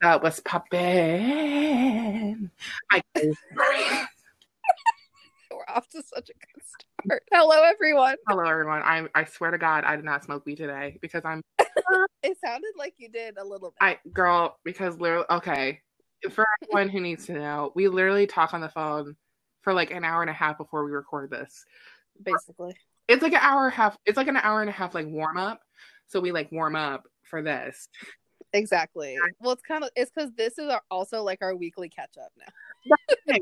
That was poppin'. I We're off to such a good start. Hello, everyone. Hello, everyone. I I swear to God, I did not smoke weed today because I'm It sounded like you did a little bit. I girl because literally okay. For everyone who needs to know, we literally talk on the phone for like an hour and a half before we record this. basically. It's like an hour and a half. It's like an hour and a half like warm up. So we like warm up for this. Exactly. Well, it's kind of it's because this is our, also like our weekly catch up now.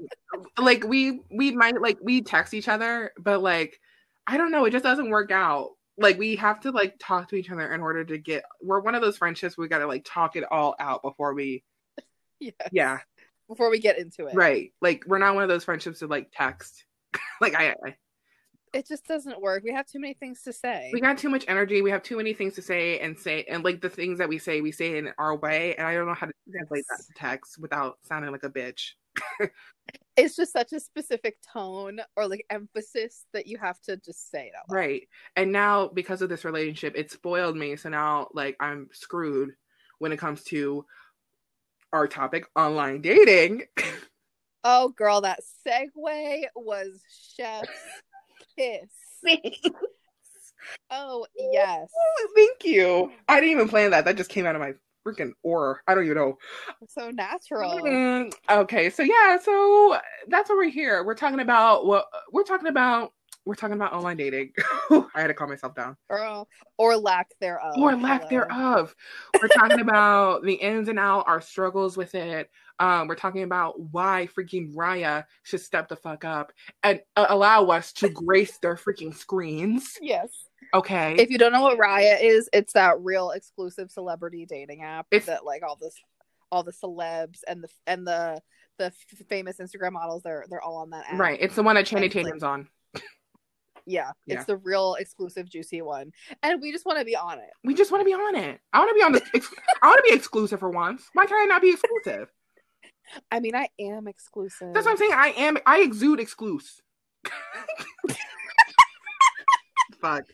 like we we might like we text each other, but like I don't know, it just doesn't work out. Like we have to like talk to each other in order to get. We're one of those friendships we got to like talk it all out before we. Yeah. Yeah, Before we get into it, right. Like we're not one of those friendships to like text. like I, I It just doesn't work. We have too many things to say. we got too much energy. We have too many things to say and say, and like the things that we say, we say in our way, and I don't know how to translate that to text without sounding like a bitch. It's just such a specific tone or like emphasis that you have to just say it out loud. Right. And now because of this relationship, it spoiled me. So now like I'm screwed when it comes to our topic, online dating. Oh, girl, that segue was chef's kiss. Oh, yes. Thank you. I didn't even plan that. That just came out of my freaking aura. I don't even know. So natural. Mm, okay, so yeah, so that's what we're here. We're talking about what we're talking about. We're talking about online dating. I had to calm myself down. Or, or lack thereof. or lack Hello. thereof. We're talking about the ins and out, our struggles with it. Um, we're talking about why freaking Raya should step the fuck up and uh, allow us to grace their freaking screens. Yes. Okay, If you don't know what Raya is, it's that real exclusive celebrity dating app It's- that like all this all the celebs and the and the the f- famous Instagram models they're they're all on that app. right. It's the one that Channing It's like- on. Yeah, Yeah. it's the real exclusive juicy one. And we just want to be on it. We just want to be on it. I want to be on the. Ex- I want to be exclusive for once. Why can I not be exclusive? I mean, I am exclusive. That's what I'm saying. I am. I exude exclusive. Fuck.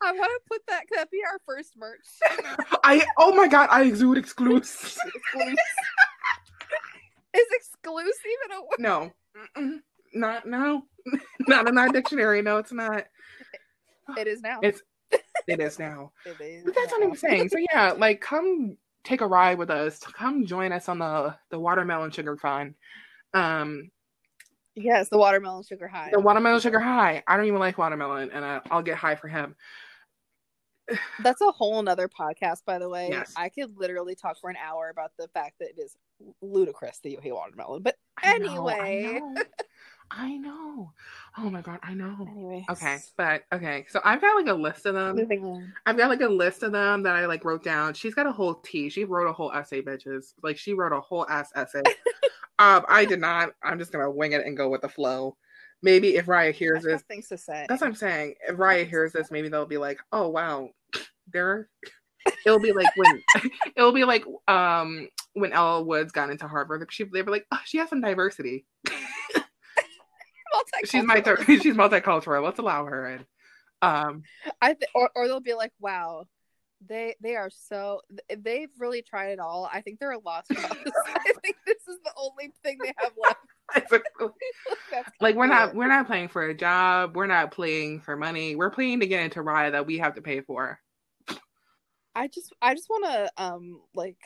I want to put that could that be our first merch? I. Oh my god. I exude exclusive. Is exclusive even a word? No. Mm-mm. Not no. not in our dictionary. No, it's not. It is now. It's it is now. It is But that's what. I'm saying. So yeah, like come take a ride with us. Come join us on the the watermelon sugar fun. Um, Yes, the watermelon sugar high. the watermelon sugar high. I don't even like watermelon, and I, I'll get high for him. That's a whole nother podcast, by the way. Yes. I could literally talk for an hour about the fact that it is ludicrous that you hate watermelon. But I know, anyway, I know. I know. Oh my god, I know. anyway. Okay, but okay. So I've got like a list of them. moving on. I've got like a list of them that I like wrote down. She's got a whole T. She wrote a whole essay, bitches. Like she wrote a whole ass essay. um, I did not. I'm just gonna wing it and go with the flow. Maybe if Raya hears this, things to say. that's what I'm saying. If Raya hears this, maybe they'll be like, "Oh wow, there." It'll be like when it'll be like um when Elle Woods got into Harvard. She they were like, "Oh, she has some diversity. She's my Multicultural. she's multicultural. Let's allow her in." Um, I th- or or they'll be like, "Wow, they they are so they've really tried it all. I think they're a lost cause. I think this is the only thing they have left." Like we're not we're not playing for a job we're not playing for money we're playing to get into raya that we have to pay for I just I just want to um like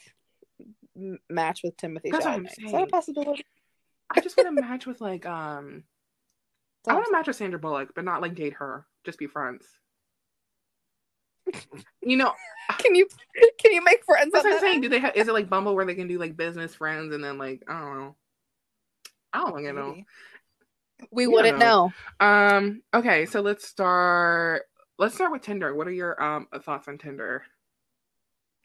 match with Timothée That's what I'm Chalamet. Is that a possibility? i just want to match with like um i want to match with sandra bullock but not like date her. Just be friends. You know Can you can you make friends that's what i'm saying. do they have is it like bumble where they can do like business friends and then like i don't know. I don't you know. Maybe. We wouldn't know. know. um okay so let's start let's start with tinder. What are your um thoughts on tinder?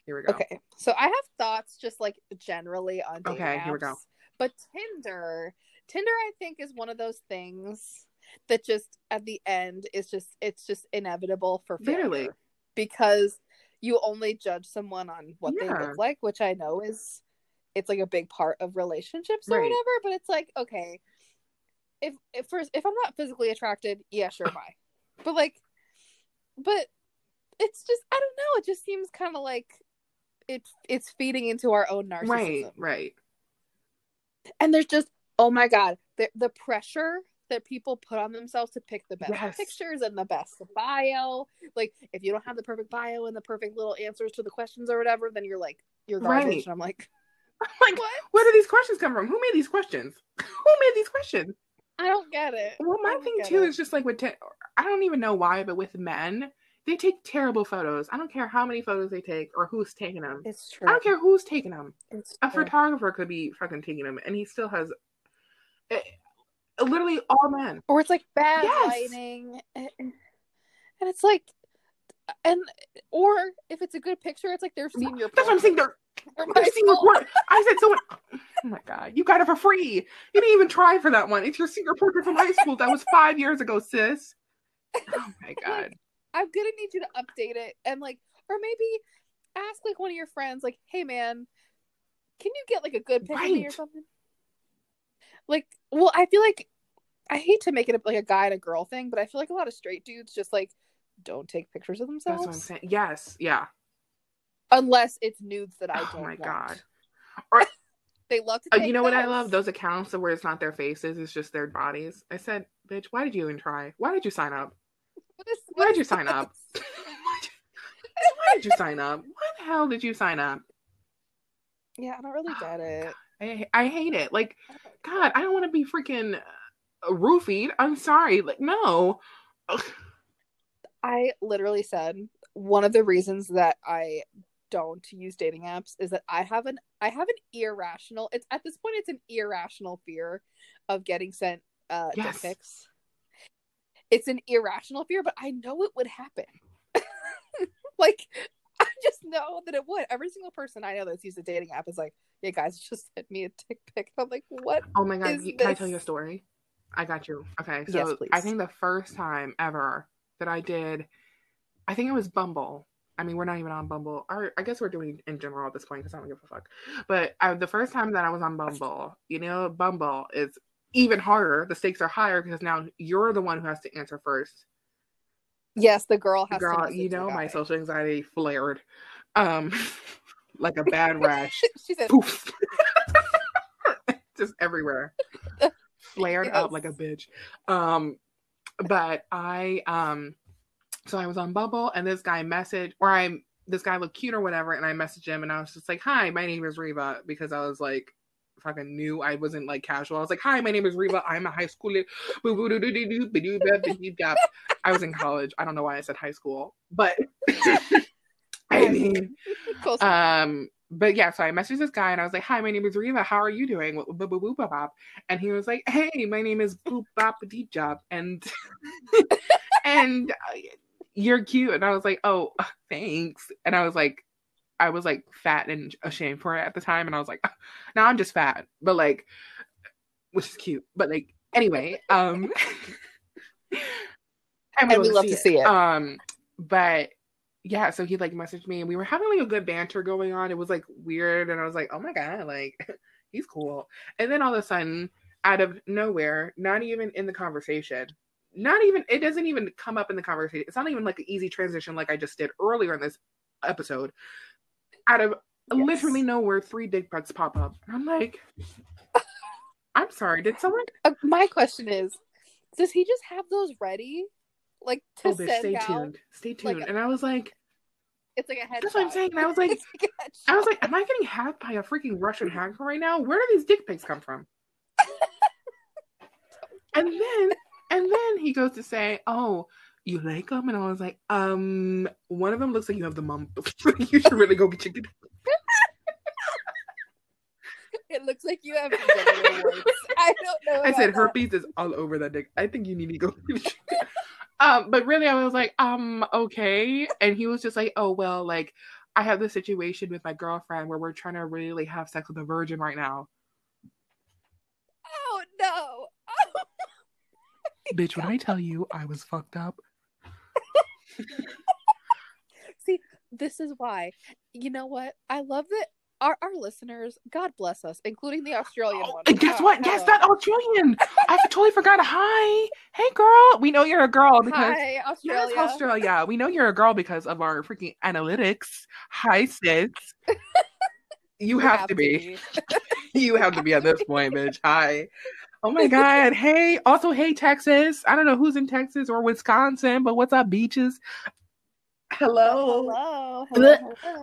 Here we go. Okay, so I have thoughts just like generally on Okay, here we go. But Tinder, Tinder, I think is one of those things that just at the end is just it's just inevitable for failure because you only judge someone on what they look like, which I know is it's like a big part of relationships or Right. whatever. But it's like okay, if if first if I'm not physically attracted, yeah, sure, bye. But like, but it's just I don't know. It just seems kind of like it's it's feeding into our own narcissism. Right, right. And there's just oh my god, the the pressure that people put on themselves to pick the best Yes. pictures and the best bio. Like if you don't have the perfect bio and the perfect little answers to the questions or whatever, then you're like you're garbage. Right. And I'm like, Like, what? where do these questions come from? Who made these questions? Who made these questions? I don't get it. Well, my thing too it. is just like with, te- I don't even know why, but with men, they take terrible photos. I don't care how many photos they take or who's taking them. it's true. I don't care who's taking them. It's A true. photographer could be fucking taking them, and he still has. Eh, literally all men. or it's like bad Yes. lighting and it's like and or if it's a good picture it's like their senior That's what I'm saying. They're, they're high senior school. I said someone. Oh my god, you got it for free. You didn't even try for that one. It's your senior portrait from high school. That was five years ago, sis. Oh my god. i'm gonna need you to update it and like or maybe ask like one of your friends like hey man can you get like a good picture of me or something like well i feel like i hate to make it like a guy and a girl thing but i feel like a lot of straight dudes just like don't take pictures of That's themselves what I'm saying. Yes, yeah. unless it's nudes that i Oh don't. Oh my want. god. they love to Uh, take you know what I love? Those accounts where it's not their faces, it's just their bodies. I said, bitch, why did you even try? Why did you sign up? What is- Why did you sign up? Why did you sign up? Why the hell did you sign up? Yeah, I don't really get it. I I hate it. Like, God, I don't want to be freaking uh, roofied. I'm sorry. Like, no. Ugh. I literally said one of the reasons that I don't use dating apps is that I have an I have an irrational it's at this point it's an irrational fear of getting sent uh dick pics. It's an irrational fear, but I know it would happen. like just know that it would. Every single person I know that's used a dating app is like, "Yeah, guys, just send me a dick pic." I'm like, "What?" Oh my God. You- Can I tell you a story? I got you. Okay. So please. I think the first time ever that I did, I think it was Bumble. I mean, we're not even on Bumble. Or I guess we're doing in general at this point because I don't give a fuck. But I, the first time that I was on Bumble, you know, Bumble is even harder. The stakes are higher because now you're the one who has to answer first. Yes, the girl has Girl, you know my social anxiety flared, um, like a bad rash. she said, Poof. just everywhere flared up like a bitch um but i um so i was on Bumble and this guy messaged or i this guy looked cute or whatever and i messaged him and i was just like hi my name is reva because i was like fucking new i wasn't like casual i was like hi my name is reva i'm a high schooler i was in college i don't know why i said high school but i mean um, but yeah, so I messaged this guy and I was like, "Hi, my name is Reva. How are you doing?" And he was like, "Hey, my name is Boop Bop Deep Job, and and uh, you're cute." And I was like, "Oh, thanks." And I was like, I was like fat and ashamed for it at the time, and I was like, "Now I'm just fat," but like, which is cute. But like, anyway, um, And we love to see it. Um, but yeah, so he like messaged me and we were having like a good banter going on. It was like weird, and I was like, oh my god, like he's cool. And then all of a sudden, out of nowhere, not even in the conversation, not even it doesn't even come up in the conversation. It's not even like an easy transition like I just did earlier in this episode. Out of Yes. literally nowhere, three dick pics pop up. And I'm like, I'm sorry, did someone Uh, my question is, does he just have those ready, like to Oh bitch, send stay out? tuned. Stay tuned. like- and I was like, It's like a headshot. That's what I'm saying. And I was like, like I was like, am I getting hacked by a freaking Russian hacker right now? Where do these dick pics come from? and then, and then he goes to say, "Oh, you like them?" And I was like, "Um, one of them looks like you have the mumps. you should really go get your." it looks like you have. I don't know. I said herpes is all over that dick. I think you need to go. um, but really, I was like, um, okay. And he was just like, oh well, like I have this situation with my girlfriend where we're trying to really have sex with a virgin right now. Oh no! Oh, Bitch, when I tell you I was fucked up, See, this is why. You know what? I love that. our, our listeners, God bless us, including the Australian Oh, one. and guess Uh, what? Guess hello. that Australian. I totally forgot. Hi, hey girl. We know you're a girl because Hi, yes, Australia. Australia. We know you're a girl because of our freaking analytics. Hi, sis. You have, to be. You have to be at this point, bitch. Hi. Oh my god. Hey. Also, hey Texas. I don't know who's in Texas or Wisconsin, but what's up, beaches? Hello. Hello. Hello. hello.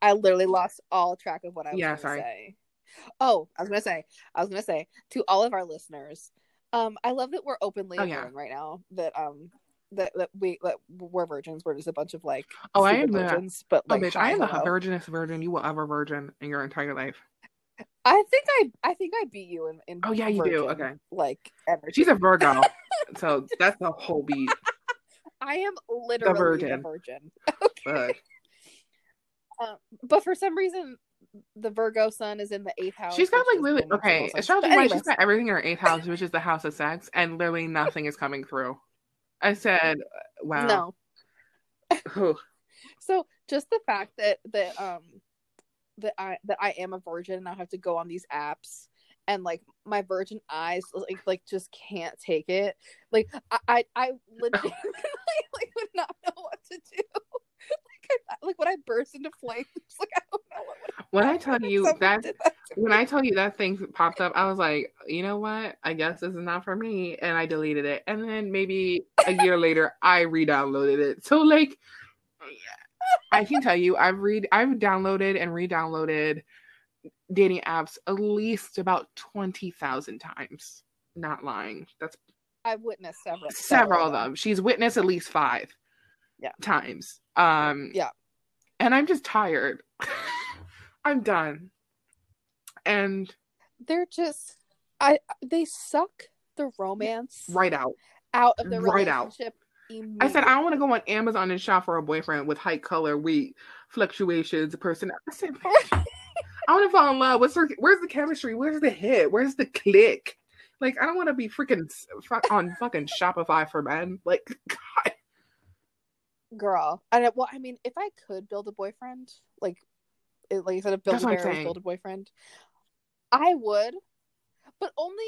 I literally lost all track of what I was Yeah, going to say. Oh, I was going to say, I was going to say to all of our listeners, um, I love that we're openly Oh, yeah. admitting right now that um that, that we that we're virgins. We're just a bunch of like Oh, I stupid am the- virgins, but Oh, like bitch, hi, I am the virginest virgin you will ever virgin in your entire life. I think I I think I beat you in, in Oh, yeah, you do. Okay. like energy. She's a Virgo, so that's the whole beat. I am literally the virgin. virgin. Okay. But Um, but for some reason, the Virgo sun is in the eighth house. she's got like literally okay. Astrology wise, she's got everything in her eighth house, which is the house of sex, and literally nothing is coming through. I said, "Wow." no. So just the fact that that um that I that I am a virgin and I have to go on these apps and like my virgin eyes like like just can't take it. Like I I, I legitimately like would not know what to do. Like I, like when I burst into flames, like I don't know what. When I tell you that that when. I tell you that thing popped up, I was like, you know what? I guess this is not for me, and I deleted it. And then maybe a year later, I re-downloaded it. So like, I can tell you, I've read, I've downloaded and re-downloaded dating apps at least about twenty thousand times. Not lying. That's I've witnessed several several of them. She's witnessed at least five Yeah. times. Um, Yeah. and I'm just tired. I'm done. And They're just I they suck the romance right out. out of the right out. relationship. I said mm-hmm. I immediately. want to go on Amazon and shop for a boyfriend with height, color, weight, fluctuations, person. I said I want to fall in love. What's the, where's the chemistry? Where's the hit? Where's the click? Like I don't want to be freaking on fucking Shopify for men. Like God, girl. And it, well, I mean, if I could build a boyfriend, like, it, like instead of build That's a bear, build a boyfriend, I would, but only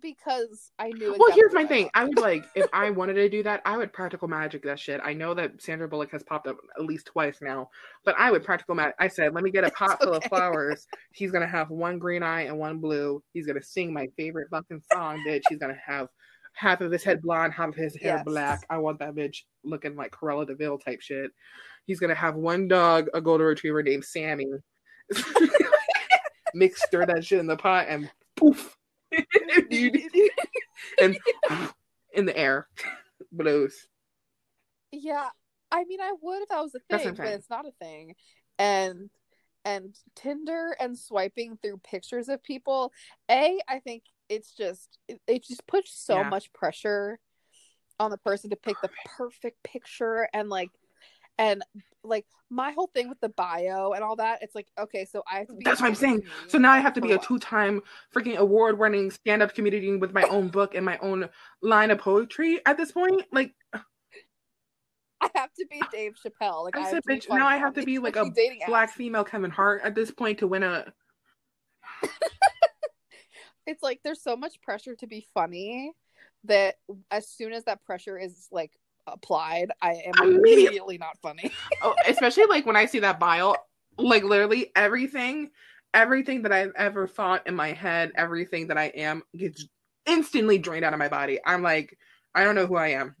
because I knew. Well, here's my thing. I would like if I wanted to do that, I would practical magic that shit. I know that Sandra Bullock has popped up at least twice now, but I would practical magic. I said, let me get a pot full of flowers. He's gonna have one green eye and one blue. He's gonna sing my favorite fucking song, bitch. He's gonna have half of his head blonde, half of his hair Yes. black. I want that bitch looking like Cruella de Vil type shit. He's gonna have one dog, a golden retriever named Sammy. Mix stir that shit in the pot and poof. and in the air blows. yeah, I mean, I would if that was a thing, but it's not a thing. And and Tinder and swiping through pictures of people, a I think it's just it, it just puts so Yeah. much pressure on the person to pick the perfect picture and like and like my whole thing with the bio and all that it's like okay so i have to be That's what I'm saying. So now I have to be a two-time freaking award-winning stand-up comedian with my own book and my own line of poetry at this point. Like i have to be dave chappelle like I said, bitch, now I have to be like a black apps. female Kevin Hart at this point to win a. it's like there's so much pressure to be funny that as soon as that pressure is like applied i am Immediate- immediately not funny Oh, especially like when I see that bio, like literally everything, everything that I've ever thought in my head, everything that I am gets instantly drained out of my body. I'm like, I don't know who I am.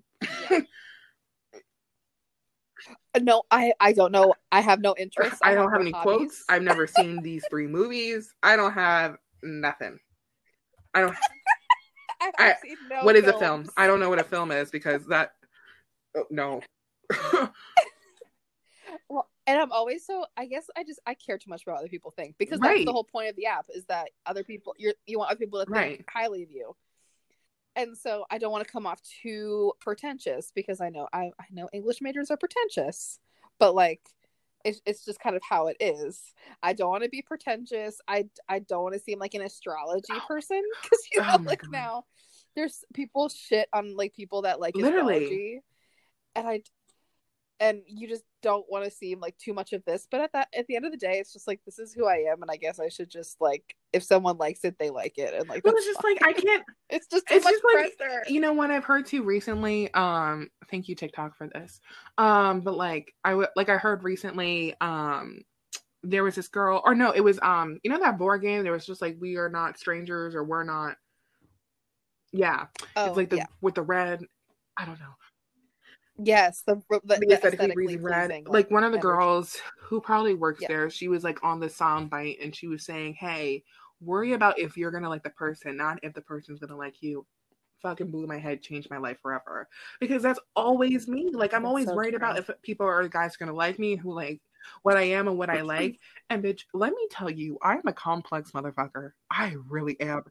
no i i don't know i have no interest I don't have any hobbies. quotes. I've never seen these three movies. I don't have nothing. I don't. I, I- no what is a film? I don't know what a film is because that. Oh, no. Well, and I'm always so. I guess I just I care too much about what other people think because that's the whole point of the app is that other people you you want other people to think Right. highly of you, and so I don't want to come off too pretentious because I know I I know English majors are pretentious, but like. It's, it's just kind of how it is. I don't want to be pretentious. I, I don't want to seem like an astrology oh person because you know, Oh like God. now there's people shit on like people that like Literally. astrology, and I and you just don't want to seem like too much of this but at that at the end of the day it's just like this is who i am and i guess i should just like if someone likes it they like it and like But it's just like I can't. it's just it's much just like pressure. you know what I've heard too recently. Um, thank you TikTok for this. Um, but like I w- like I heard recently. Um, there was this girl, or no, it was um, you know that board game. There was just like we are not strangers, or we're not. Yeah, oh it's like the yeah with the red. I don't know. Yes the, the, the, the aesthetically aesthetically pleasing red. pleasing, Like one of the energy. girls who probably works Yeah. there, she was like on the soundbite and she was saying, Hey, worry about if you're gonna like the person, not if the person's gonna like you. Fucking blew my head, changed my life forever. Because that's always me. Like I'm That's always so worried about if people or guys are gonna like me who like what I am and what I like. And bitch, let me tell you, I'm a complex motherfucker. I really am.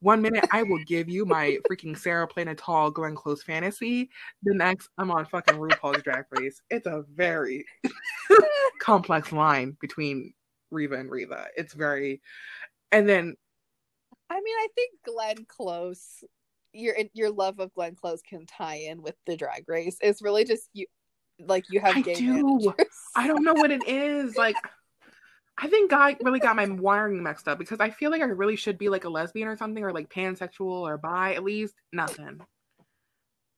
One minute I will give you my freaking Sarah Plain and Tall Glenn Close fantasy. The next I'm on fucking RuPaul's Drag Race. It's a very complex line between Reva and Reva. It's very and then I mean, I think Glenn Close, your your love of Glenn Close can tie in with the drag race. It's really just you, like you have I gay do. managers. I don't know what it is. Like I think God really got my wiring mixed up because I feel like I really should be like a lesbian or something or like pansexual or bi at least. Nothing.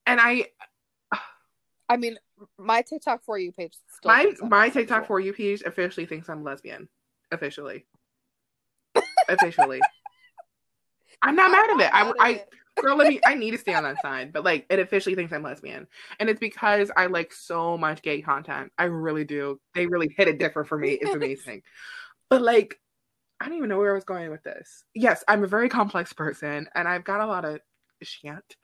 And I I mean, my TikTok for you page still my I'm my. TikTok for you page officially thinks I'm lesbian. Officially. officially. I'm not mad at it. I, I. girl, let me. I need to stay on that side, but like, it officially thinks I'm lesbian, and it's because I like so much gay content. I really do. They really hit it different for me. It's amazing, but like, I don't even know where I was going with this. Yes, I'm a very complex person, and I've got a lot of shit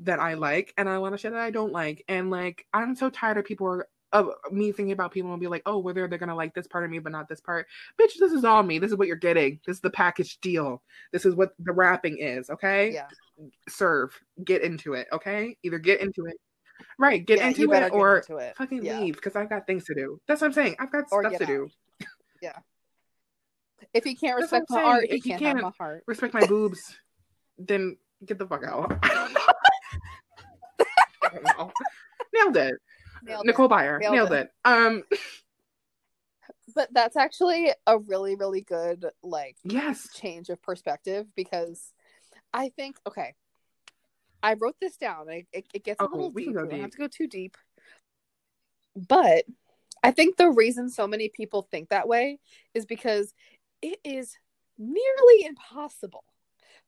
that I like, and I want to shit that I don't like, and like, I'm so tired of people are, of me thinking about people and be like, oh, whether they're gonna like this part of me but not this part. Bitch, this is all me. This is what you're getting. This is the package deal. This is what the wrapping is. Okay Yeah, serve. Get into it, okay? Either get into it, right? Get Yeah, into it, or into it. fucking Yeah. leave because I've got things to do. That's what I'm saying. I've got Or stuff to out. do. Yeah. If he can't That's respect my art, If you can't can't- my heart. Respect my boobs, then get the fuck out. I don't know. I don't know. Nailed it. Nailed it. Nicole Byer. Nailed Nailed, it. it. Um. But that's actually a really, really good like Yes. change of perspective because I think okay, I wrote this down. It, it, it gets a Oh, little we deep. We don't have to go too deep. But I think the reason so many people think that way is because it is nearly impossible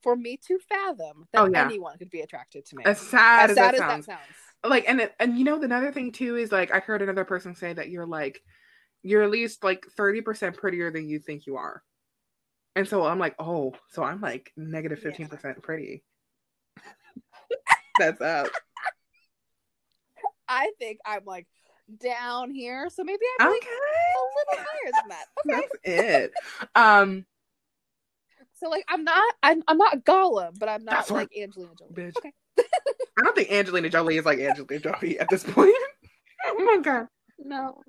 for me to fathom that Oh, yeah. anyone could be attracted to me. As sad as as, sad that as sounds. that sounds. like and it- and you know the another thing too is like I heard another person say that you're like you're at least like 30% prettier than you think you are. And so I'm like, "Oh, so I'm like negative 15% pretty." That's up. I think I'm like down here, so maybe I'm like a little higher than that. Okay. That's it. Um So like I'm not I'm, I'm not Gollum, but I'm not That's what- like Angelina Jolie. bitch. Okay. I don't think Angelina Jolie is like Angelina Jolie at this point. oh my god. No.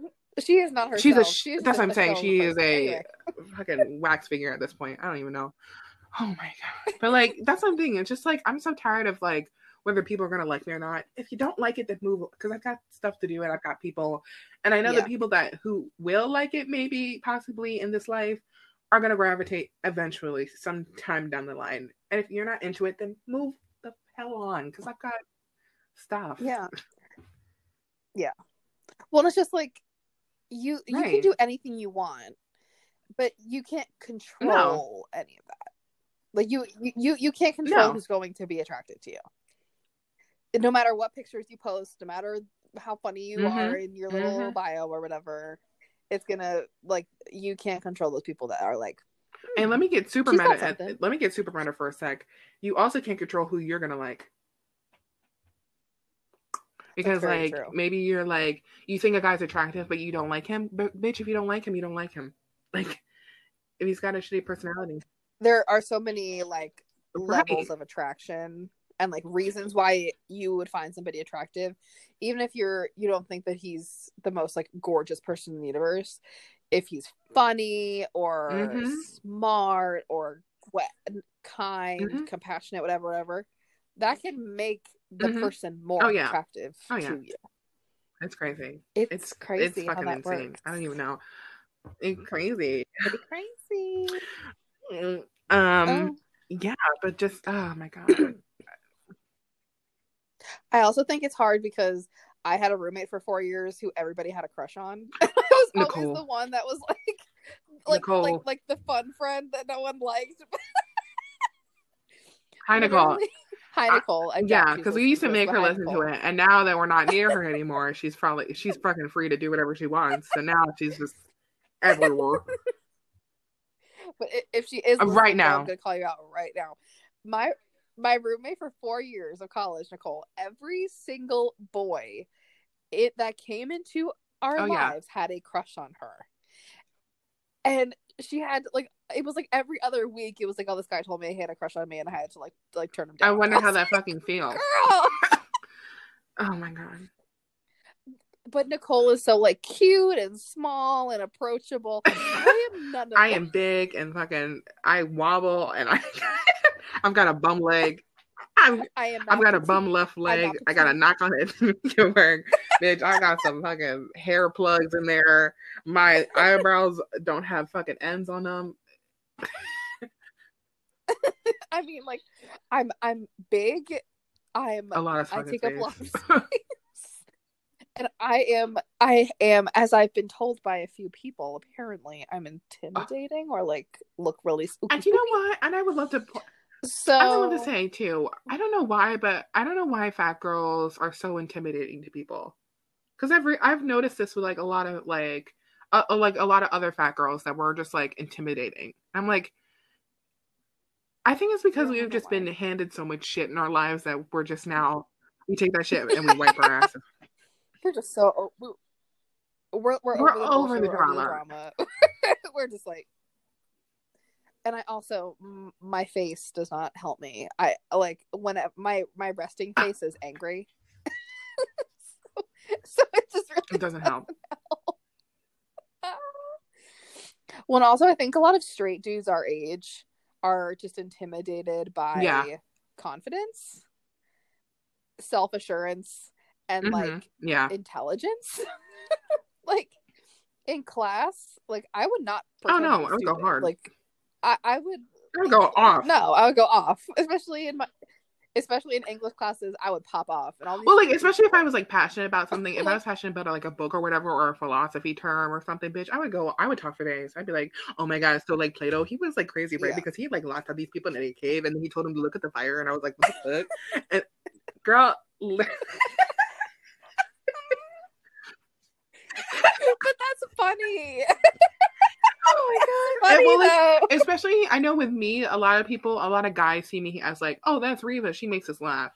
She is not herself. She's a sh- She's that's what I'm saying. She is a Anyway. fucking wax figure at this point. I don't even know. Oh my god. But like that's I'm. It's just like I'm so tired of like whether people are gonna like me or not. If you don't like it, then move because I've got stuff to do and I've got people and I know Yeah. the people that who will like it maybe possibly in this life are gonna gravitate eventually sometime down the line. And if you're not into it, then move the hell on because I've got stuff. Yeah. Yeah. Well, it's just like you you can do anything you want, but you can't control any of that. Like you you you, can't control No. who's going to be attracted to you. No matter what pictures you post, no matter how funny you Mhm. are in your little Mhm. bio or whatever, it's gonna like you can't control those people that are like And let me get super meta. something. Let me get super meta for a sec. You also can't control who you're gonna like. Because like true. maybe you're like you think a guy's attractive but you don't like him. But bitch, if you don't like him, you don't like him. Like if he's got a shitty personality. there are so many like Right. levels of attraction and like reasons why you would find somebody attractive even if you're you don't think that he's the most like gorgeous person in the universe if he's funny or Mhm. smart or what kind Mhm. compassionate whatever whatever that can make the Mhm. person more Oh, yeah. attractive Oh, yeah. to you It's crazy. It's, It's crazy It's fucking insane. works. I don't even know. It's crazy. Pretty crazy. Um. Oh. Yeah, but just oh my god. I also think it's hard because I had a roommate for four years who everybody had a crush on. I was Nicole. always the one that was like, like, Nicole. like, like the fun friend that no one liked. Hi, Nicole. Hi, Nicole. I Yeah, because we used to make her listen Nicole. to it, and now that we're not near her anymore, she's probably she's fucking free to do whatever she wants. So now she's just everywhere. But if she is Uh, right now. I'm gonna call you out right now. My my roommate for four years of college, Nicole. Every single boy it that came into our Oh, yeah. lives had a crush on her, and she had like it was like every other week. It was like, oh, this guy told me he had a crush on me, and I had to like like turn him down. I wonder how was that fucking feels. Girl! Oh my god. But Nicole is so like cute and small and approachable. I am none of I am big and fucking I wobble and I I've got a bum leg. I'm I am. I've got a bum left leg. I got a knock on it. Work, bitch. I got some fucking hair plugs in there. My eyebrows don't have fucking ends on them. I mean, like, I'm I'm big. I'm A lot of I take up a lot of space. and I am I am as I've been told by a few people. Apparently, I'm intimidating or like look really spooky. and you know what? And I would love to. po- So I love to say too. I don't know why, but I don't know why fat girls are so intimidating to people. Because I've re- I've noticed this with like a lot of like uh, uh, like a lot of other fat girls that were just like intimidating. I'm like, I think it's because we've just been handed so much shit in our lives that we're just now we take that shit and we wipe our ass. we're just so we- we're we're, We're over the, over the drama. drama. we're just like. And I also m- my face does not help me. I like when I- my my resting face is angry. so, so it just really It doesn't help. Well, and also I think a lot of straight dudes our age are just intimidated by Yeah. confidence, self assurance, and Mhm. like Yeah. intelligence. like in class, like I would not. Oh, no, I would go hard. Like I, I would I would go off. No, I would go off, especially in my. Especially in English classes, I would pop off, and all these Well, like especially if I was like passionate about something, if I was passionate about like a book or whatever, or a philosophy term or something, bitch, I would go. I would talk for days. I'd be like, "Oh my god!" So like Plato, he was like crazy, right? Yeah. Because he like locked up these people in a cave, and then he told them to look at the fire, and I was like, "What the fuck?" And girl, but that's funny. Oh funny well, like, especially I know with me, a lot of people, a lot of guys see me as like, "Oh, that's Reva. She makes us laugh."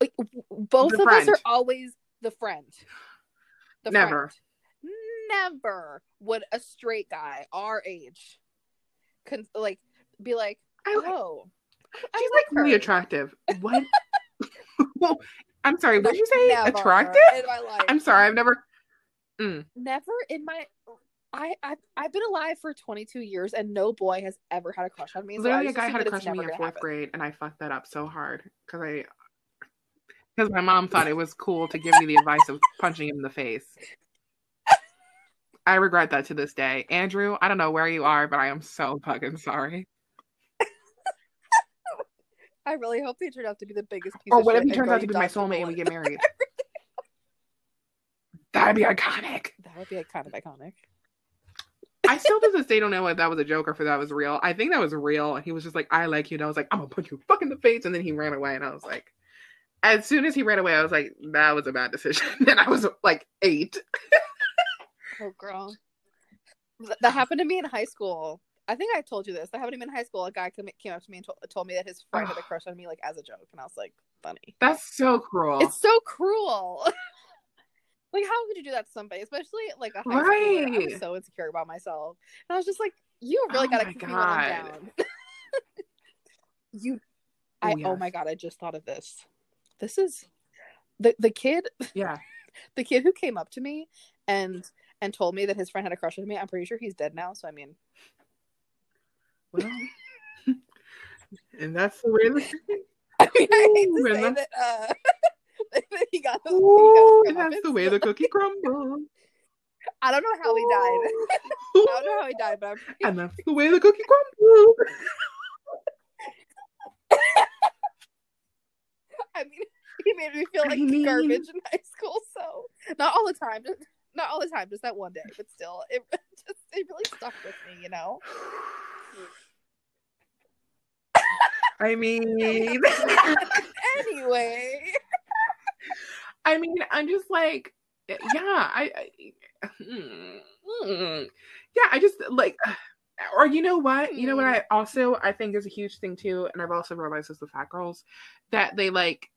Uh, both The of us are always the friend. The Never. friend. Never would a straight guy our age, con- like, be like, I. "Oh, I She's like really her." attractive. What? I'm sorry. What did you say? never Attractive? my. I'm sorry. I've never. Mm. Never in my. I I've, I've been alive for 22 years and no boy has ever had a crush on me. so I Literally, a guy had a crush on me in fourth happen. grade, and I fucked that up so hard because I because my mom thought it was cool to give me the advice of punching him in the face. I regret that to this day, Andrew. I don't know where you are, but I am so fucking sorry. I really hope they turn out to be the biggest piece Or of what if he turns out to be my soulmate and we get married? That'd be iconic. That would be kind of iconic. I still to this day don't know if that was a joke or if that was real. I think that was real. And he was just like, I like you. And I was like, I'm gonna punch you fuck in the face. And then he ran away. And I was like, as soon as he ran away, I was like, that was a bad decision. and I was like eight. Oh, girl. That happened to me in high school. I think I told you this. That happened to me in high school. A guy came up to me and to- told me that his friend had a crush on me, like as a joke, and I was like, "Funny." That's so cruel. It's so cruel. like, how could you do that to somebody, especially like a high schooler? I was so insecure about myself, and I was just like, "You really Oh gotta my kick me when God. down." you, Oh, I. Oh yes. my god! I just thought of this. This is the the kid yeah. the kid who came up to me and and told me that his friend had a crush on me. I'm pretty sure he's dead now. So I mean, Well, and that's the way. I mean, I hate Ooh, to say that uh, he got, he Ooh, got that's the way the cookie crumbles. I don't know how he died. I don't know how he died, but I'm pretty and that's the way the cookie crumbles. I mean, he made me feel I like mean- garbage in high school. So not all the time, just not all the time, just that one day. But still, it just it really stuck with me, you know. I mean, Anyway, I mean, I'm just like, yeah, I, I mm, mm. yeah, I just like, or you know what, you know what, I also I think is a huge thing too, and I've also realized this with fat girls that they like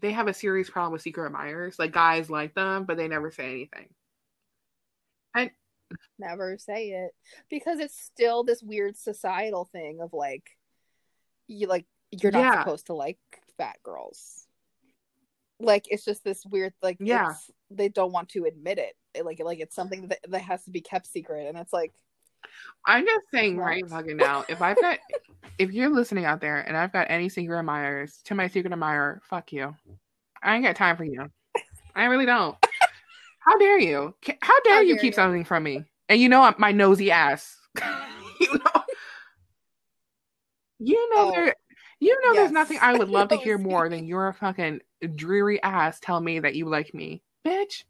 they have a serious problem with secret admirers. Like guys like them, but they never say anything. I never say it because it's still this weird societal thing of like, you like you're not Yeah. supposed to like fat girls. Like it's just this weird like Yeah. they don't want to admit it. Like like it's something that, that has to be kept secret and it's like I'm just saying right fucking now, if I've got, if you're listening out there and I've got any secret admirers, to my secret admirer, fuck you. I ain't got time for you. I really don't. How dare you? How dare How you dare keep you. something from me? And you know I'm my nosy ass. you know, you know Oh, there, you know there's nothing I would love to hear more than your fucking dreary ass tell me that you like me, bitch.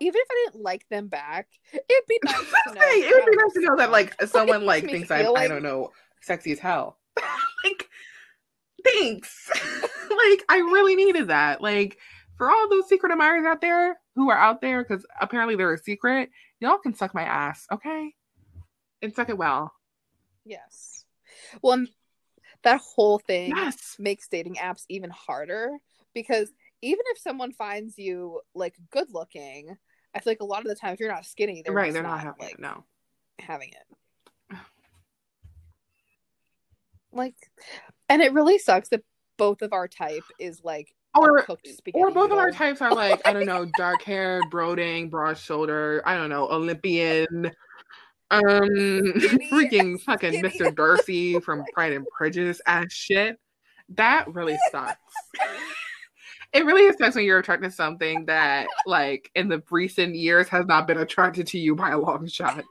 even if I didn't like them back, it'd be nice to know. It would be nice to know that like someone like thinks I'm feel I don't know sexy as hell. like thanks. like I really needed that. Like for all those secret admirers out there who are out there because apparently they're a secret, y'all can suck my ass, okay? And suck it well. Yes. Well, that whole thing Yes. makes dating apps even harder because even if someone finds you like good looking, I feel like a lot of the time if you're not skinny, they're right, they're not, having like it. No. having it. Like, and it really sucks that both of our type is like Or or both of our types are like, I don't know, dark hair, brooding, broad shoulder, I don't know, Olympian, um freaking fucking. Mr. Darcy from Pride and Prejudice ass shit. That really sucks. it really sucks when you're attracted to something that like in the recent years has not been attracted to you by a long shot.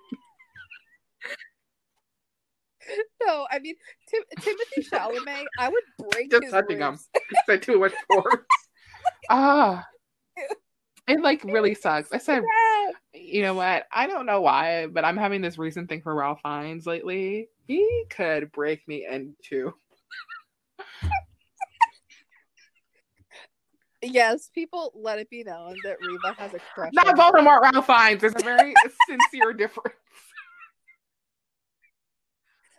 No, I mean Tim- Timothée Chalamet. I would break Just his touching him. ribs. Said too much force. Ah. It like really sucks. I said you know what? I don't know why, but I'm having this recent thing for Ralph Fiennes lately. He could break me in two. Yes, people let it be known that Reva has a crush. Not Voldemort, Ralph Fiennes. There's a very sincere difference.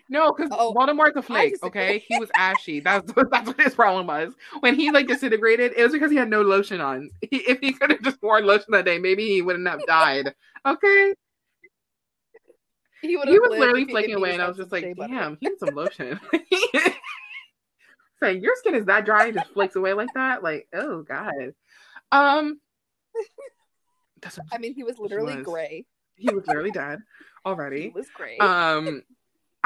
No, because Oh, Voldemort's a flake. Okay, he was ashy. That's that's what his problem was. When he like disintegrated, it was because he had no lotion on. He, if he could have just worn lotion that day, maybe he wouldn't have died. Okay, He, he was literally flaking away, and I was just like, butter. damn, he needs some lotion. Say your skin is that dry and just flakes away like that? Like, oh god. Um, I mean, he was literally was. gray. he was literally dead already. He was gray. Um,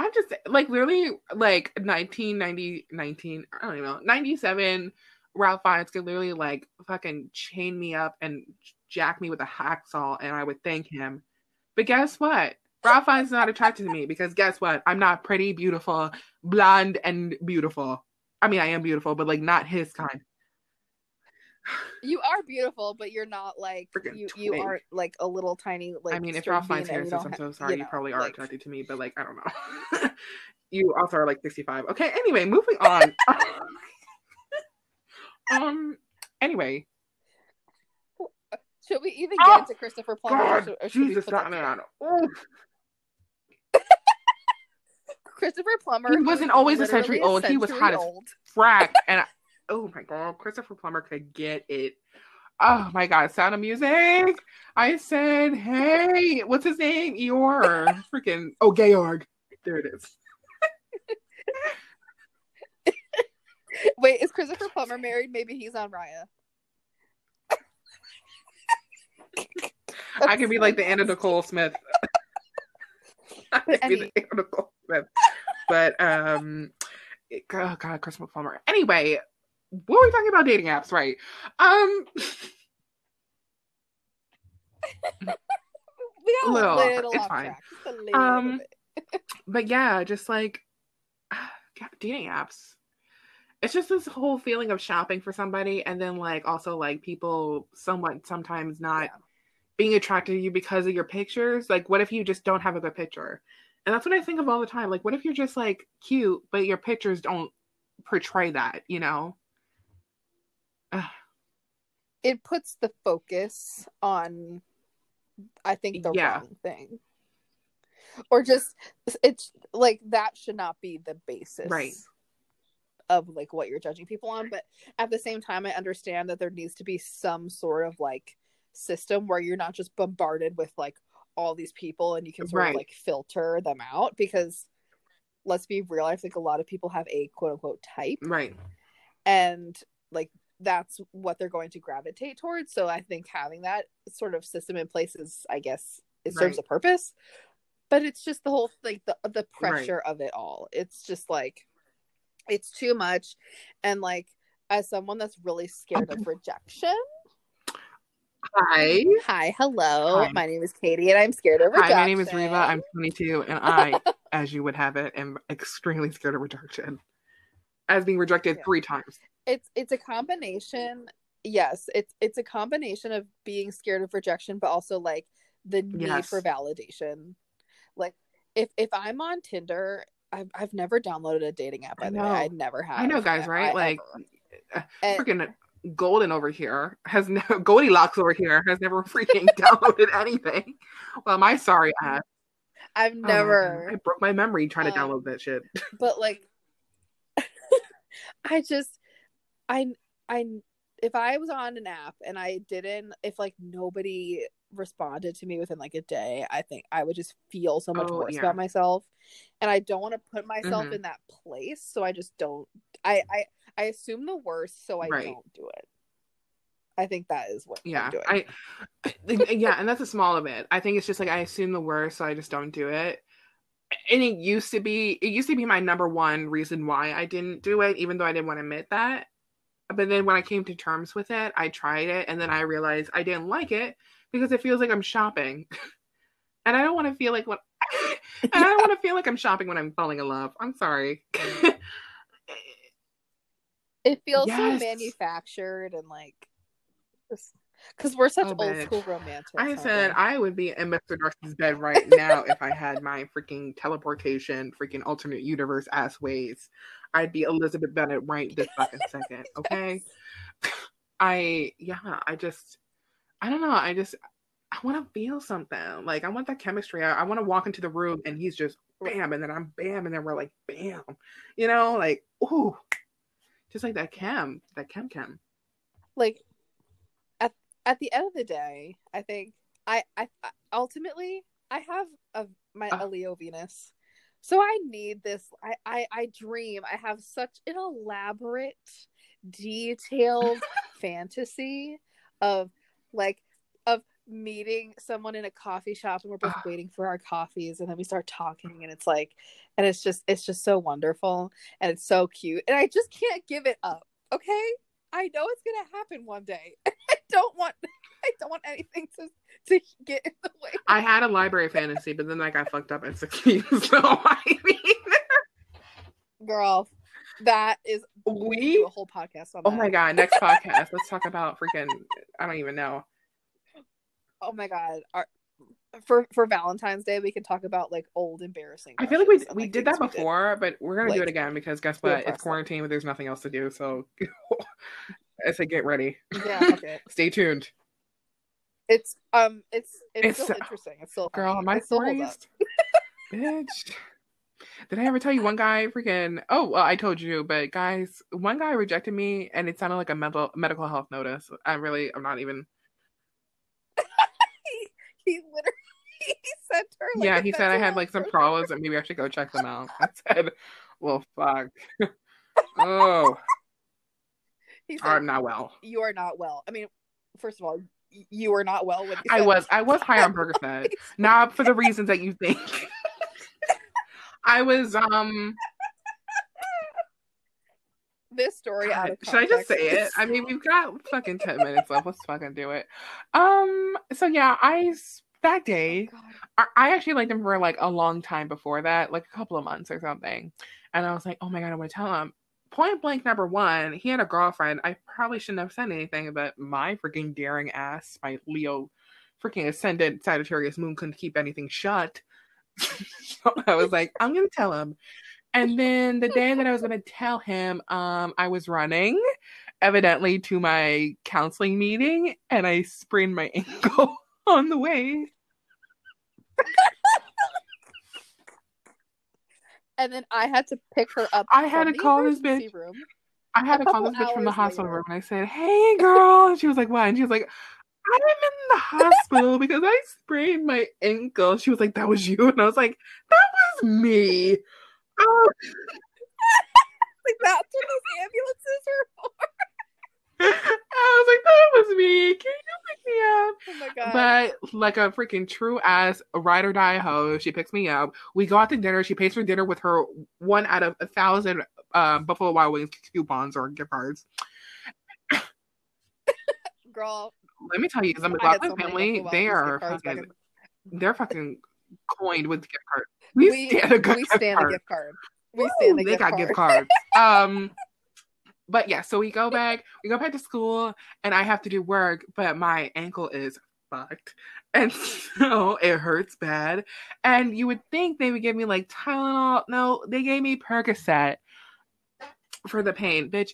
I'm just like literally like 1990, 19, I don't even know, 97. Ralph Fiennes could literally like fucking chain me up and jack me with a hacksaw, and I would thank him. But guess what? Ralph Fiennes is not attracted to me because guess what? I'm not pretty, beautiful, blonde, and beautiful. I mean, I am beautiful, but like not his kind. You are beautiful, but you're not like Freaking you. You aren't like a little tiny like. I mean, if string Ralph bean Fiennes and hears you this, don't I'm so sorry. You, know, probably are like- attracted to me, but like, I don't know. you also are like 65. Okay, anyway, moving on. um, anyway, Should we even Oh, get into Christopher Plummer? or should- or should Jesus, put that that man. down? Christopher Plummer. He wasn't always a literally century old. He was century hot as old. frack. And I, oh my god, Christopher Plummer could get it. Oh my god, Sound of Music. I said, hey, what's his name? Eeyore. Freaking, oh, Georg. There it is. Wait, is Christopher Plummer married? Maybe he's on Raya. I could be like the Anna Nicole Smith. I could be the Anna Nicole Smith. But um oh God, Christopher Plummer. Anyway, what were we talking about dating apps, right? Um, we got a Little, little, it's fine. little Um, but yeah, just like dating apps. It's just this whole feeling of shopping for somebody, and then like also like people somewhat sometimes not Yeah. being attracted to you because of your pictures. Like, what if you just don't have a good picture? And that's what I think of all the time. Like, what if you're just like cute, but your pictures don't portray that? You know? It puts the focus on, I think, the Yeah. wrong thing. Or just, it's like that should not be the basis. Right. Of like what you're judging people on. But at the same time, I understand that there needs to be some sort of like system where you're not just bombarded with like all these people and you can sort Right. of like filter them out because let's be real, I think a lot of people have a quote unquote type right. and like that's what they're going to gravitate towards. So I think having that sort of system in place is I guess it serves Right. a purpose. But it's just the whole like the the Right. pressure of it all. It's just like it's too much and like as someone that's really scared of rejection. Hi. Hi, hello. Hi. My name is Katie and I'm scared of rejection. Hi, my name is Reva. I'm 22, and I, as you would have it, am extremely scared of rejection. As being rejected Yeah. three times. It's it's a combination yes it's it's a combination of being scared of rejection but also like the need Yes. for validation like if if i'm on tinder i've, I've never downloaded a dating app by I the way know. i never have I know, guys, right? I like, ever. uh, And- freaking Golden over here has no Goldilocks over here has never freaking downloaded anything. Well, my sorry ass. i've Oh never I broke my memory trying to Um, download that shit. but like i just i i if i was on an app and i didn't if like nobody responded to me within like a day i think i would just feel so much Oh, worse yeah. about myself and i don't want to put myself Mhm. in that place so i just don't i i i assume the worst so i Right. don't do it i think that is what Yeah, i'm doing I, I- yeah, and that's a small of it. I think it's just like I assume the worst, so I just don't do it. And it used to be, it used to be my number one reason why I didn't do it, even though I didn't want to admit that. But then when I came to terms with it, I tried it, and then I realized I didn't like it because it feels like I'm shopping, and I don't want to feel like what, and I don't want to feel like I'm shopping when I'm falling in love. I'm sorry. it feels Yes. so manufactured and like because we're such Oh, old babe. school romantics I said? I would be in Mr. Darcy's bed right now if I had my freaking teleportation, freaking alternate universe ass ways. I'd be Elizabeth Bennet right this fucking second. Okay. I yeah, I just I don't know. I just I want to feel something. Like I want that chemistry. I, I want to walk into the room and he's just bam, and then I'm bam, and then we're like bam. You know, like ooh, just like that chem, that chem chem. like at the end of the day, I think I I ultimately I have a my Uh. a Leo Venus. So I need this I, I I dream. I have such an elaborate, detailed fantasy of like of meeting someone in a coffee shop and we're both Ah. waiting for our coffees and then we start talking and it's like and it's just it's just so wonderful and it's so cute and I just can't give it up. Okay? I know it's gonna happen one day. I don't want I don't want anything to to get in the way. I had a library fantasy, but then I got fucked up at 16. So I mean, Girl, that is we a whole podcast on that. Oh my god! Next podcast, let's talk about freaking. I don't even know. Oh my god. Our, for for Valentine's Day we can talk about like old embarrassing. I feel like we and, we like, did that we before, but we're gonna do it again because guess what? It's quarantine, but there's nothing else to do. So I said get ready. Yeah, okay. Stay tuned, It's um it's it's, It's- still interesting. It's still girl. funny. My It still holds bitch. Did I ever tell you one guy freaking? Oh, well, I told you, but guys, one guy rejected me, and it sounded like a mental medical health notice. I really, I'm not even. He literally he sent her like, yeah, he said I had like some problems and maybe I should go check them out. I said, well, fuck. oh, I'm not well. you are not well. I mean, first of all, you are not well when he I was I was high on Percocet, not for the reasons that you think. I was um this story out of Should I just say it? I mean, we've got fucking ten minutes left. Let's fucking do it. Um. So yeah, I that day God. I, I actually liked him for like a long time before that, like a couple of months or something. And I was like, oh my god, I want to tell him. Point blank, number one, he had a girlfriend. I probably shouldn't have said anything, but my freaking daring ass, my Leo, freaking ascendant Sagittarius moon couldn't keep anything shut. so I was like, I'm gonna tell him. And then the day that I was gonna tell him, um, I was running, evidently to my counseling meeting, and I sprained my ankle on the way. And then I had to pick her up. I had to call this bitch. Room. I had to call this bitch from the hospital later. room and I said, Hey girl. And she was like, What? And she was like, I'm in the hospital because I sprained my ankle. She was like, That was you. And I was like, That was me. Oh, Like that's what those ambulances are for. I was like, That was me. Can you pick me up? Oh my god. But like a freaking true ass ride or die hoe, she picks me up. We go out to dinner. She pays for dinner with her one out of a thousand um, Buffalo Wild Wings coupons or gift cards. Girl, Let me tell you, the I had McLaughlin so family, they are gift cards back fucking, they're fucking coined with gift cards. We, we stand a good we gift stand card. gift card. We Woo, stand a they gift got card. gift cards. um, but yeah, so we go back, we go back to school, and I have to do work, but my ankle is fucked, and so it hurts bad. And you would think they would give me like Tylenol. No, they gave me Percocet for the pain, bitch.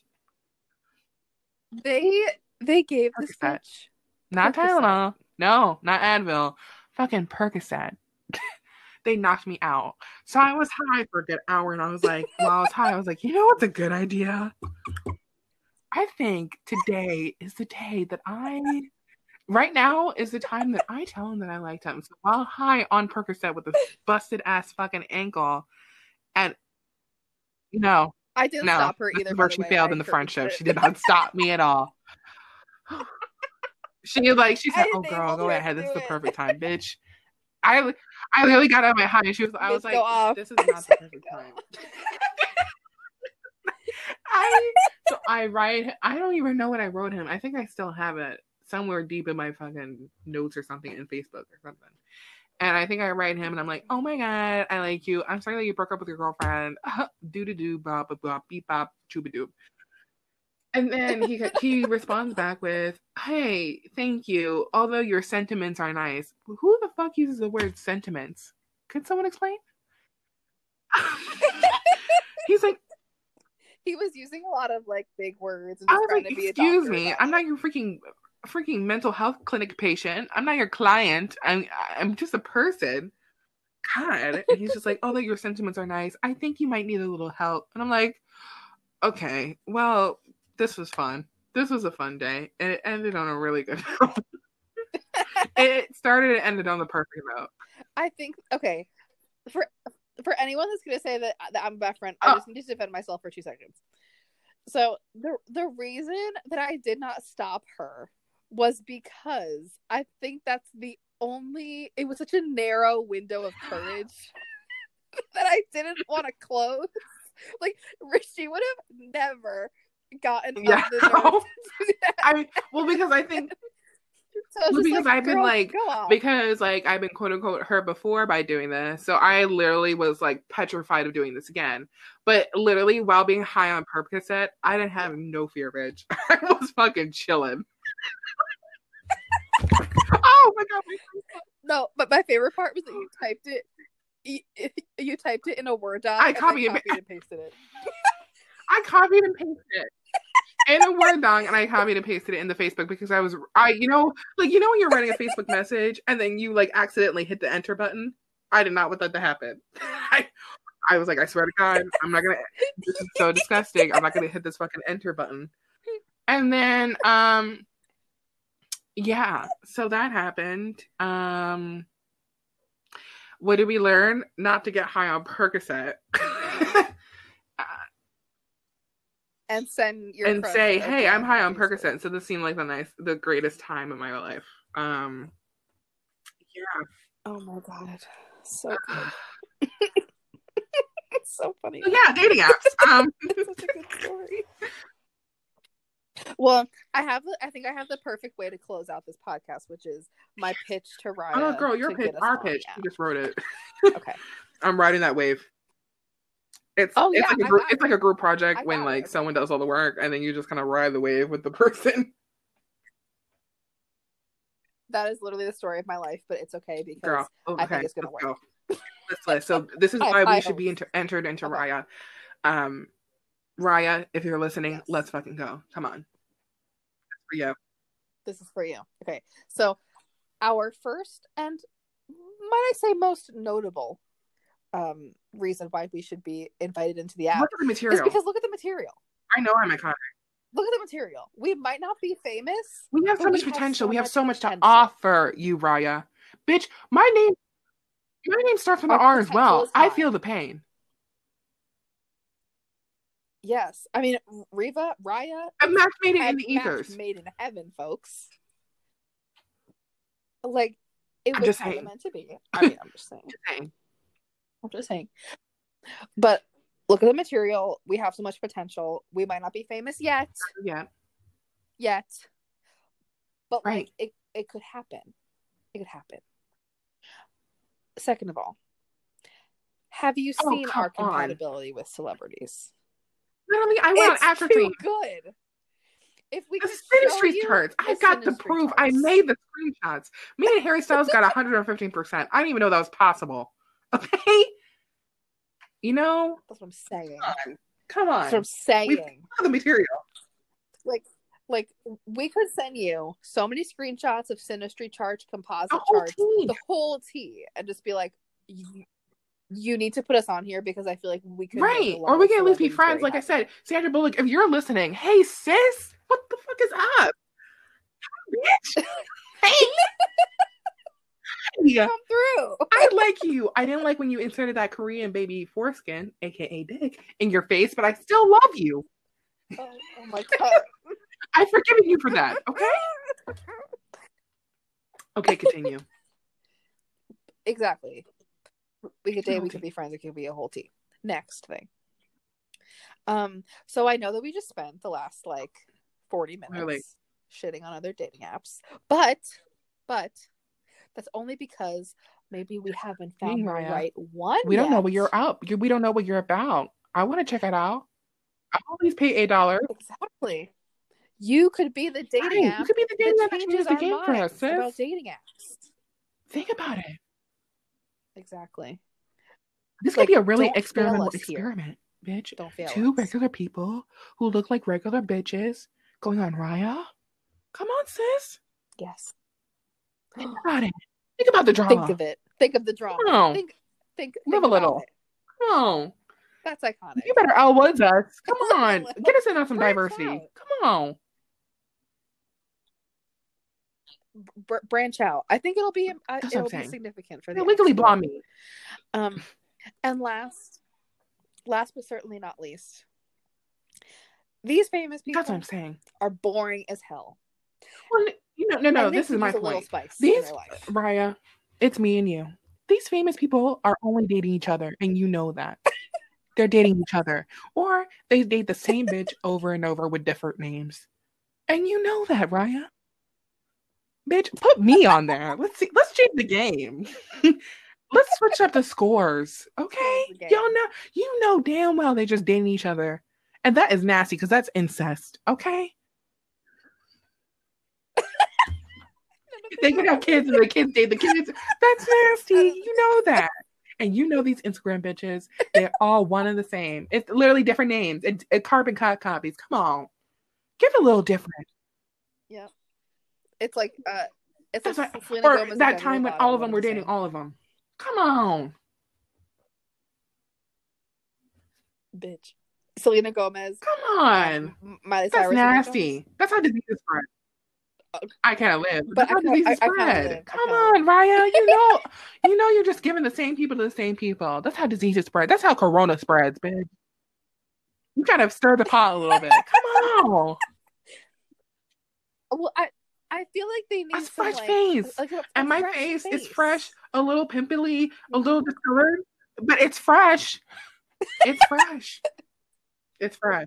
They they gave this Percocet. bitch Not Percocet. Tylenol. No, not Advil. Fucking Percocet. They knocked me out. So I was high for a good hour and I was like, while I was high, I was like, you know what's a good idea? I think today is the day that I right now is the time that I tell him that I liked him. So while high on Percocet with a busted ass fucking ankle and no, I didn't no, stop her either. where she way. failed I in the friendship. it. She did not stop me at all. She like she said, "Oh girl, go ahead. This is the perfect time, bitch." I I literally got out of my high she was. I was like, off. "This is not the perfect time." I so I write. I don't even know what I wrote him. I think I still have it somewhere deep in my fucking notes or something in Facebook or something. And I think I write him and I'm like, oh my god, I like you. I'm sorry that you broke up with your girlfriend. Do do do bop bop bop beep bop chooba doop. And then he he responds back with, "Hey, thank you. Although your sentiments are nice, who the fuck uses the word sentiments? Could someone explain?" He's like, He was using a lot of like big words and I was trying like, to be excuse me, I'm not your freaking freaking mental health clinic patient. I'm not your client. I'm I'm just a person. God. And he's just like, oh, that your sentiments are nice. I think you might need a little help. And I'm like, okay, well, this was fun. This was a fun day. And it ended on a really good note. it started and ended on the perfect note. I think okay. For for anyone that's gonna say that, uh, that I'm a best friend, I Oh. just need to defend myself for two seconds. So the the reason that I did not stop her was because I think that's the only it was such a narrow window of courage that I didn't want to close. Like she would have never gotten Yeah. up the nerve to. I well because I think So Well, because like, I've been, like, because like I've been quote unquote hurt before by doing this. So I literally was like petrified of doing this again. But literally while being high on Percocet, I didn't have no fear, bitch. I was fucking chilling. oh my god. No, but my favorite part was that you typed it. You, you typed it in a Word doc. I then copied and- copied and pasted it. I copied and pasted it. In a Word doc, and I copied and pasted it in the Facebook because I was, I, you know, like you know when you're writing a Facebook message and then you like accidentally hit the enter button. I did not want that to happen. I, I was like, I swear to God, I'm not gonna. This is so disgusting. I'm not gonna hit this fucking enter button. And then, um, yeah, so that happened. Um, what did we learn? Not to get high on Percocet. And send your and say, "Hey, I'm high on Percocet." So this seemed like the nice, the greatest time of my life. Um, yeah. Oh my god, so good. so funny. So yeah, dating apps. Um, such a good story. Well, I have. I think I have the perfect way to close out this podcast, which is my pitch to Ryan. Oh, girl, your pitch, our pitch. You just wrote it. Okay. I'm riding that wave. It's Oh, it's yeah, like a group, it's like a group project I when like it. someone does all the work and then you just kind of ride the wave with the person. That is literally the story of my life, but it's okay because Girl, okay, I think it's gonna let's work. go. So this is why we should be entered into Okay. Raya. Um, Raya, if you're listening, Yes. let's fucking go. Come on. For you. this is for you. Okay. So our first and might I say most notable um reason why we should be invited into the app Look at the material. because look at the material. I know I'm iconic. Look at the material. We might not be famous. We have so we much have potential. so we have much so much to offer you, Raya. Bitch, my name my name starts with an R as well. I feel the pain. Yes. I mean Reva, Raya, A match made in the ethers. made in heaven, folks. Like it I'm was just meant to be. I mean, I'm just saying. Just saying. I'm just saying. But look at the material. We have so much potential. We might not be famous yet, Yeah. yet, but Right. like it, it could happen. It could happen. Second of all, have you Oh, seen our on. compatibility with celebrities? Literally, I went it's on after too three. good. If we The could Synastry show you charts. the I've got the proof. I made the screenshots. Me and Harry Styles got 115%. I didn't even know that was possible. Okay? You know? That's what I'm saying. Come on. Come on. That's what I'm saying. We've- the material. like like we could send you so many screenshots of Synastry chart composite charts, the whole tea, and just be like, you, you need to put us on here because I feel like we could Right. Or we can at least be friends. Like I happy. said, Sandra Bullock, if you're listening, hey, sis, what the fuck is up? Bitch. Hey. Yeah. come through. I like you. I didn't like when you inserted that Korean baby foreskin, aka dick, in your face, but I still love you. Oh, oh my god. I've forgiven you for that. Okay. Okay, continue. exactly. We could date. We could be friends. It could be a whole tea. Next thing. Um. So I know that we just spent the last like forty minutes Really? shitting on other dating apps, but but that's only because maybe we haven't found the right one. We don't know what you're up. We don't know what you're about. I want to check it out. I'll always pay eight dollars. Exactly. You could be the dating Right. app You could be the dating app that changes the game for us, minds about dating apps. Think about it. Exactly. This Like, could be a really experimental us here. experiment, bitch. Don't fail. Two us. regular people who look like regular bitches going on Raya. Come on, sis. Yes. Think about it. Think about the drama. Think of it. Think of the drama. Come on. Think. Think. Live think a little. it. Come on. That's iconic. You better Elle Woods us. Come on. Get us in on some Branch diversity. out. Come on. Br- branch out. I think it'll be. Uh, it'll be significant for the legally blonde me. Um, and last, last but certainly not least, these famous people That's what I'm saying. are boring as hell. Well, know, no, no. This is my use a little point. spice These-. Raya, it's me and you. These famous people are only dating each other, and you know that. They're dating each other. Or they date the same bitch over and over with different names. And you know that, Raya. Bitch, put me on there. Let's see. Let's change the game. let's switch up the scores. Okay? The. Y'all know you know damn well they just dating each other. And that is nasty because that's incest. Okay? They could have kids and the kids date the kids. That's nasty. You know that. And you know these Instagram bitches, they're all one and the same. It's literally different names. It, carbon cut copies. Come on. Give it a little different. Yeah, it's like uh, it's That's like like- or that time when all of them were dating all of them. Come on. bitch. Selena Gomez, Come on. Miley That's Cyrus. and Nick Jonas. nasty. That's how disease is spread. I can't live. but how disease is spread. Come on, Raya. You know, you know, you're just giving the same people to the same people. That's how disease is spread. That's how Corona spreads, bitch. You gotta stir the pot a little bit. Come on, Well, I I feel like they need a fresh like, face, like a, a and my fresh face, is fresh, a little pimply, a little mm-hmm. discolored, but it's fresh. It's fresh. It's fresh.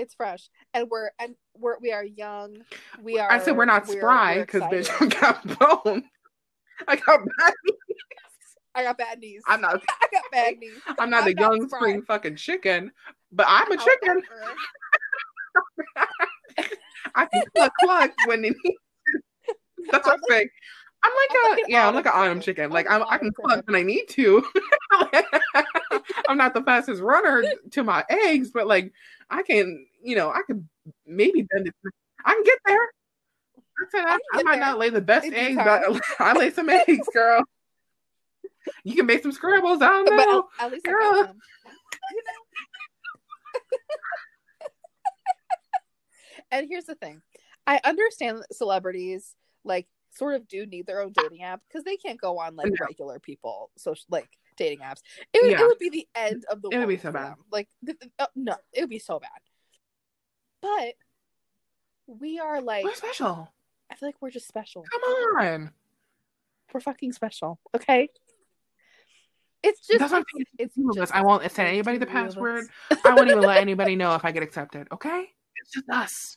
It's fresh, and we're and we're we are young. We are. I said we're not spry because bitch. I got bone. I got bad. knees. I got bad knees. I'm not. I got bad knees. I'm not a I'm not young spry. spring fucking chicken, but I'm a chicken. i can cluck cluck when it needs that's what i'm saying. I'm like I'm a like yeah, I'm like an autumn chicken. chicken. Like I'm, I can cluck when I need to. I'm not the fastest runner to my eggs, but like I can, you know, I can maybe bend it. I can get there. I said I, I might there not lay the best eggs, but I lay some eggs, girl. You can make some scrambles. I don't know. at, at least I girl. got them. And here's the thing, I understand that celebrities like sort of do need their own dating app because they can't go on like regular people so like dating apps. It would, Yeah. it would be the end of the It would be world so bad. them. Like th- th- uh, no, it would be so bad. But we are like We're special. I feel like we're just special. Come on. We're fucking special. Okay. It's just That's what I'm it's Two just I won't send anybody the two of us. password. I won't even let anybody know if I get accepted. Okay? It's just us.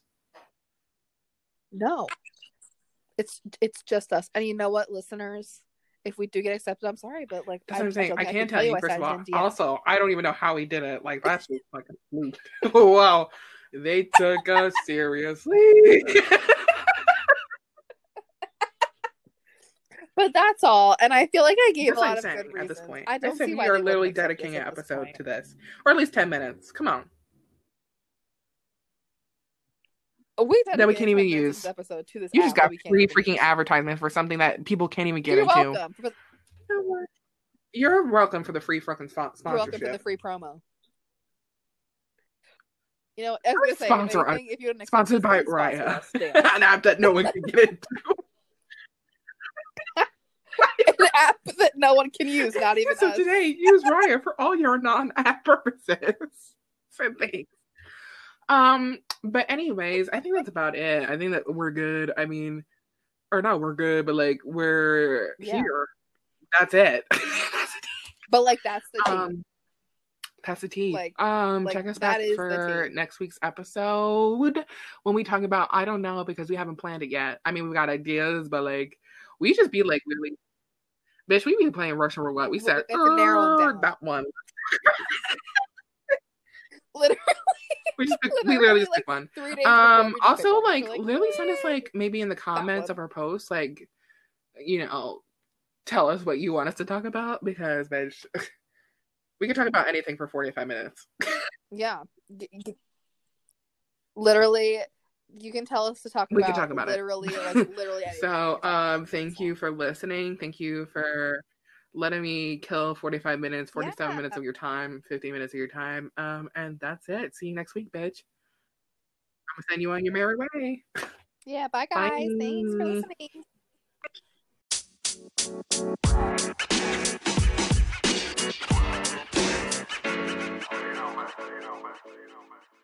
No. It's it's just us. And you know what, listeners? If we do get accepted, I'm sorry, but like That's what I'm saying. don't I can't can tell you, first of all. Also, I don't even know how he did it. Like, that's just fucking fluke. wow. They took us seriously. But that's all. And I feel like I gave That's a lot of saying good at this point. I I, don't said see we why are literally dedicating an episode point. to this, or at least 10 minutes. Come on. We That we can't even use. This episode to this You just got we free freaking use. advertisement for something that people can't even get You're into. welcome. For, You're welcome for the free fucking spon- you're welcome for the free promo. You know, I was gonna say, Sponsor if, anything, if you didn't Sponsored by sponsor Raya. An app that no one can get into. an app that no one can use, not even so us. today, use Raya for all your non-app purposes. so thanks. Um, but anyways, I think that's about it. I think that we're good. I mean, or not we're good, but like we're Yeah. here. That's it. But like that's the. Um, that's the tea. Like- um, like, check us back for next week's episode when we talk about I don't know because we haven't planned it yet. I mean, we've got ideas, but like we just be like really, bitch. We be playing Russian roulette. We We- said we have narrow it "Er, that one. literally, We just pick- we Literally, literally just like, pick one. three days. Um, we also like, We're literally send us like maybe in the comments of our posts like, you know, tell us what you want us to talk about because bitch, We could talk about anything for 45 minutes. yeah. Literally, you can tell us to talk we about We can talk about literally, it. Like, literally so, um, thank you for listening. Thank you for letting me kill 45 minutes, 47 yeah. minutes of your time, 50 minutes of your time. Um, and that's it. See you next week, bitch. I'm gonna send you on your merry way. Yeah, bye guys. Bye. Thanks for listening. you know my you know my you know my